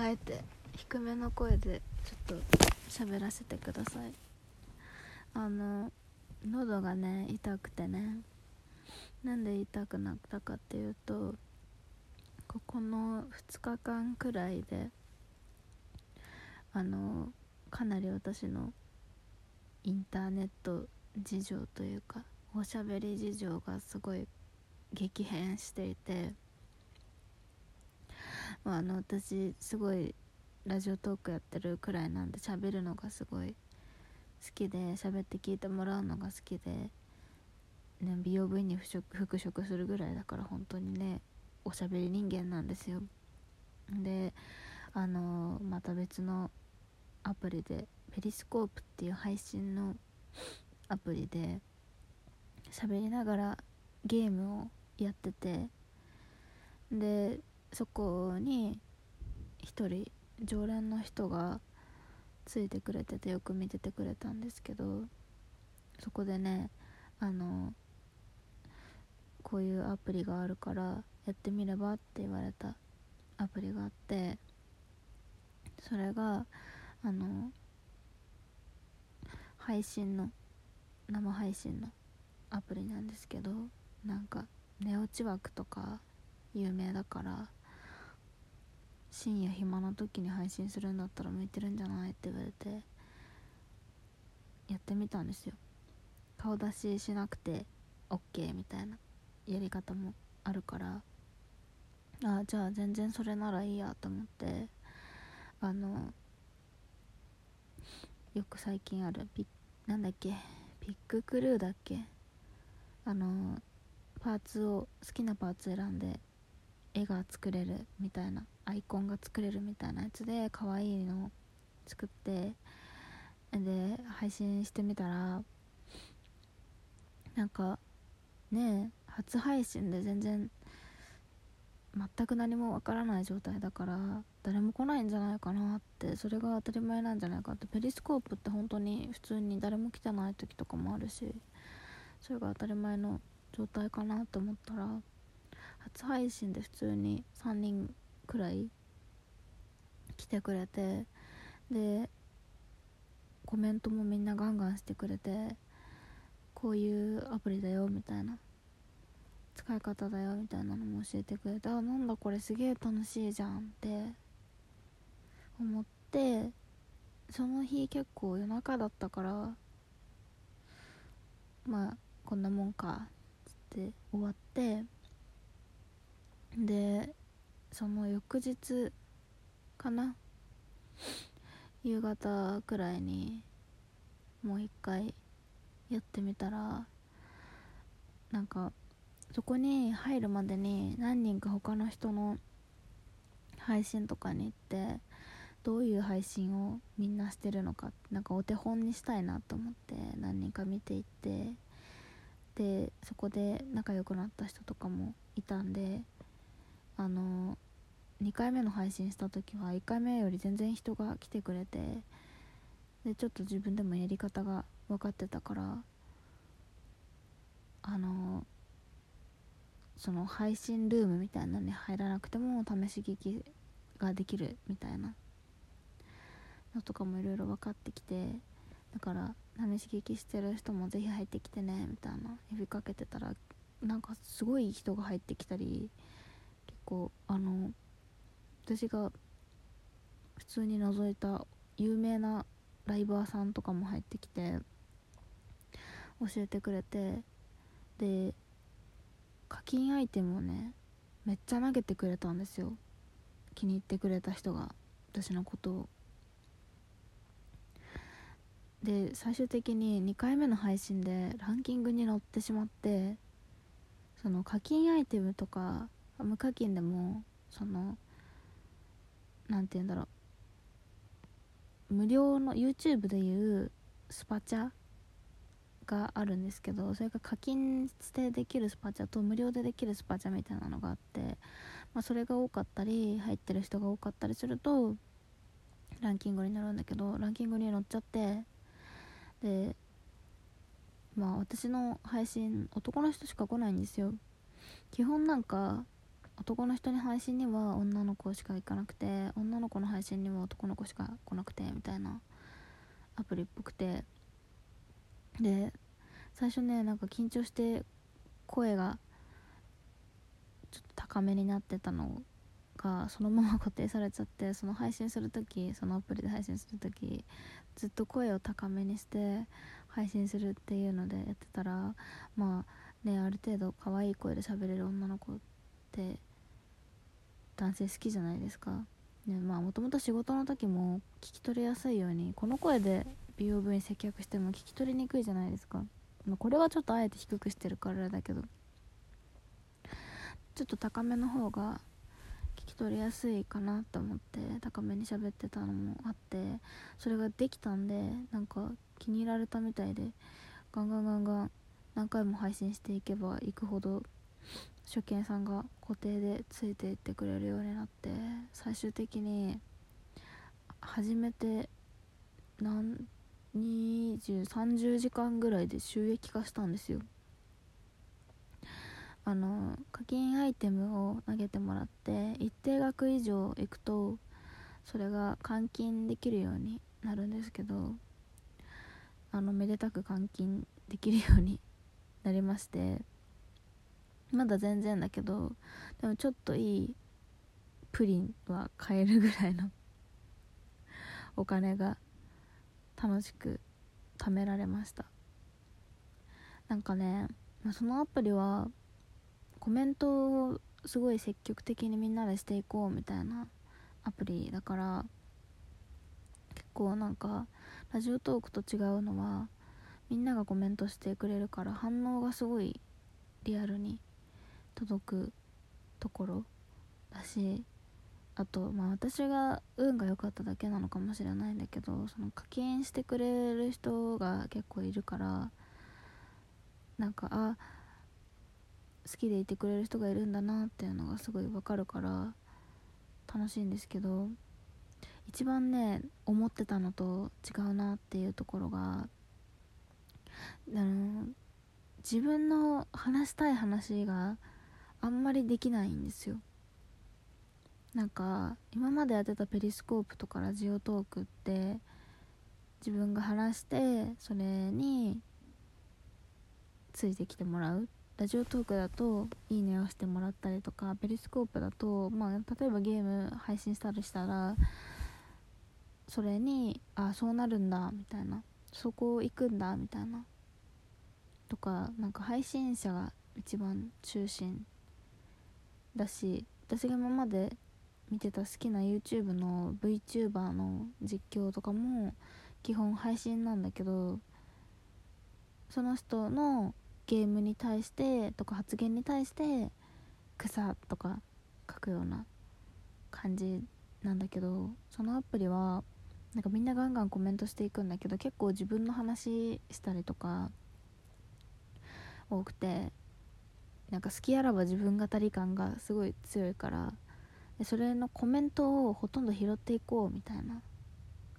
あえて低めの声でちょっと喋らせてください。あの喉がね痛くてね。なんで痛くなったかっていうとここの2日間くらいであのかなり私のインターネット事情というかおしゃべり事情がすごい激変していて、まあ、あの私すごいラジオトークやってるくらいなんで喋るのがすごい好きで喋って聞いてもらうのが好きで、ね、美容部員に復職復職するぐらいだから本当にねおしゃべり人間なんですよ。であのまた別のアプリでペリスコープっていう配信のアプリで喋りながらゲームをやっててでそこに一人常連の人がついてくれててよく見ててくれたんですけどそこでねあのこういうアプリがあるからやってみればって言われたアプリがあってそれがあの配信の生配信のアプリなんですけどなんか寝落ち枠とか有名だから深夜暇な時に配信するんだったら向いてるんじゃない？って言われてやってみたんですよ。顔出ししなくて OK みたいなやり方もあるからあじゃあ全然それならいいやと思ってあのよく最近あるピなんだっけピッククルーだっけ？あのパーツを好きなパーツ選んで絵が作れるみたいなアイコンが作れるみたいなやつで可愛いのを作ってで配信してみたらなんかね初配信で全然全く何もわからない状態だから誰も来ないんじゃないかなってそれが当たり前なんじゃないかってペリスコープって本当に普通に誰も来てない時とかもあるしそれが当たり前の状態かなと思ったら初配信で普通に3人くらい来てくれてでコメントもみんなガンガンしてくれてこういうアプリだよみたいな使い方だよみたいなのも教えてくれてあなんだこれすげえ楽しいじゃんって思ってその日結構夜中だったからまあこんなもんかっつって終わってでその翌日かな？夕方くらいにもう一回やってみたらなんかそこに入るまでに何人か他の人の配信とかに行ってどういう配信をみんなしてるのかなんかお手本にしたいなと思って何人か見ていってでそこで仲良くなった人とかもいたんであの2回目の配信した時は1回目より全然人が来てくれてでちょっと自分でもやり方が分かってたからあのその配信ルームみたいなのに入らなくても試し聞きができるみたいなのとかもいろいろ分かってきてだから試し聞きしてる人もぜひ入ってきてねみたいな呼びかけてたらなんかすごい人が入ってきたり構あの私が普通に覗いた有名なライバーさんとかも入ってきて教えてくれてで課金アイテムをねめっちゃ投げてくれたんですよ。気に入ってくれた人が私のことを。で最終的に2回目の配信でランキングに載ってしまってその課金アイテムとか無課金でもその何て言うんだろう。無料の YouTube でいうスパチャがあるんですけどそれが課金してできるスパチャと無料でできるスパチャみたいなのがあって、まあ、それが多かったり入ってる人が多かったりするとランキングになるんだけどランキングに乗っちゃってでまあ私の配信男の人しか来ないんですよ。基本なんか男の人に配信には女の子しか行かなくて女の子の配信には男の子しか来なくてみたいなアプリっぽくて。で最初ねなんか緊張して声がちょっと高めになってたのがそのまま固定されちゃってその配信する時そのアプリで配信する時ずっと声を高めにして配信するっていうのでやってたらまあねある程度可愛い声で喋れる女の子って男性好きじゃないですか。ねまあもともと仕事の時も聞き取りやすいようにこの声で美容部員接客しても聞き取りにくいじゃないですか、まあ、これはちょっとあえて低くしてるからだけどちょっと高めの方が聞き取りやすいかなと思って高めに喋ってたのもあってそれができたんでなんか気に入られたみたいでガンガンガンガン何回も配信していけばいくほど初見さんが固定でついていってくれるようになって最終的に初めて何2030時間ぐらいで収益化したんですよ。あの課金アイテムを投げてもらって一定額以上いくとそれが換金できるようになるんですけどあのめでたく換金できるようになりましてまだ全然だけどでもちょっといいプリンは買えるぐらいの お金が楽しく貯められました。なんかねそのアプリはコメントをすごい積極的にみんなでしていこうみたいなアプリだから結構なんかラジオトークと違うのはみんながコメントしてくれるから反応がすごいリアルに届くところだしあとまあ私が運が良かっただけなのかもしれないんだけどその課金してくれる人が結構いるからなんかあ好きでいてくれる人がいるんだなっていうのがすごいわかるから楽しいんですけど一番ね思ってたのと違うなっていうところがあの自分の話したい話があんまりできないんですよ。なんか今までやってたペリスコープとかラジオトークって自分が話してそれについてきてもらう。ラジオトークだといいねをしてもらったりとかペリスコープだとまあ例えばゲーム配信したりしたらそれにあそうなるんだみたいな。そこ行くんだみたいな。とかなんか配信者が一番中心。だし私が今まで見てた好きな YouTube の VTuber の実況とかも基本配信なんだけどその人のゲームに対してとか発言に対して草とか書くような感じなんだけどそのアプリはなんかみんなガンガンコメントしていくんだけど結構自分の話したりとか多くてなんか好きあらば自分語り感がすごい強いからそれのコメントをほとんど拾っていこうみたいな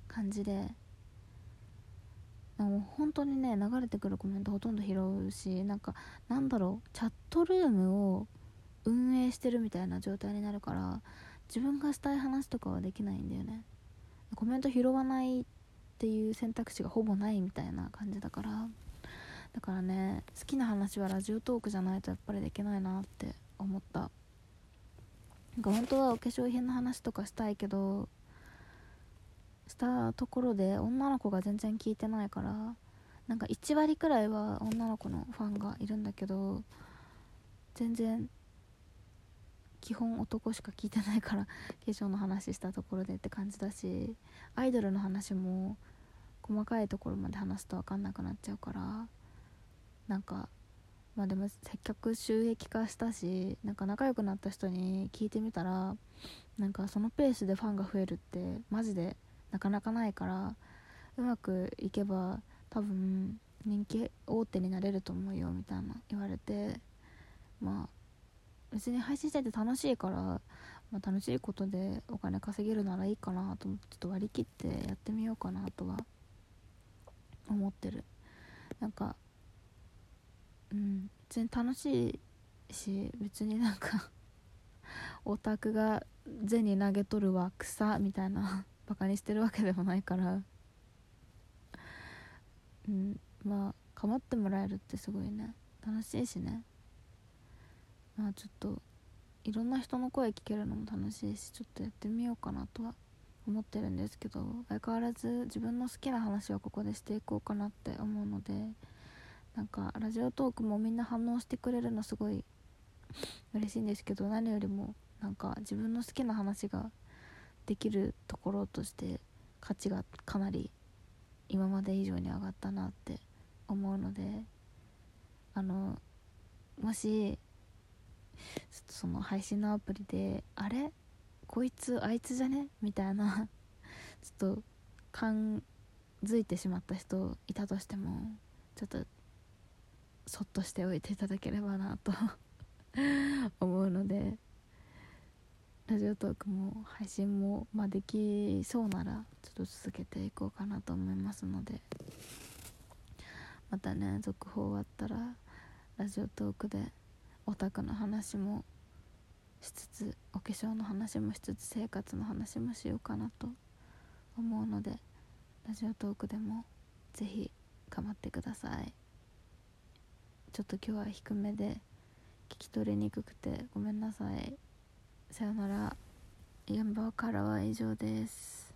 感じでも本当にね流れてくるコメントほとんど拾うしなんかなんだろうチャットルームを運営してるみたいな状態になるから自分がしたい話とかはできないんだよね。コメント拾わないっていう選択肢がほぼないみたいな感じだから。だからね好きな話はラジオトークじゃないとやっぱりできないなって思った。なんか本当はお化粧品の話とかしたいけどしたところで女の子が全然聞いてないからなんか1割くらいは女の子のファンがいるんだけど全然基本男しか聞いてないから化粧の話したところでって感じだしアイドルの話も細かいところまで話すと分かんなくなっちゃうからなんかまあでも接客収益化したしなんか仲良くなった人に聞いてみたらなんかそのペースでファンが増えるってマジでなかなかないからうまくいけば多分人気大手になれると思うよみたいな言われてまあ別に配信してて楽しいから、まあ、楽しいことでお金稼げるならいいかなと思ってちょっと割り切ってやってみようかなとは思ってる。なんかうん。別に楽しいし別になんか オタクが銭投げとるわ草みたいなバカにしてるわけでもないから。うん。まあ構ってもらえるってすごいね。楽しいしね。まあちょっといろんな人の声聞けるのも楽しいしちょっとやってみようかなとは思ってるんですけど相変わらず自分の好きな話はここでしていこうかなって思うので。なんかラジオトークもみんな反応してくれるのすごい嬉しいんですけど何よりもなんか自分の好きな話ができるところとして価値がかなり今まで以上に上がったなって思うのであのもしその配信のアプリであれ？こいつあいつじゃね？みたいな ちょっと感づいてしまった人いたとしてもちょっとそっとしておいていただければなと 思うのでラジオトークも配信も、まあ、できそうならちょっと続けていこうかなと思いますのでまたね続報終わったらラジオトークでオタクの話もしつつお化粧の話もしつつ生活の話もしようかなと思うのでラジオトークでも是非頑張ってください。ちょっと今日は低めで聞き取りにくくてごめんなさい。さよなら。現場からは以上です。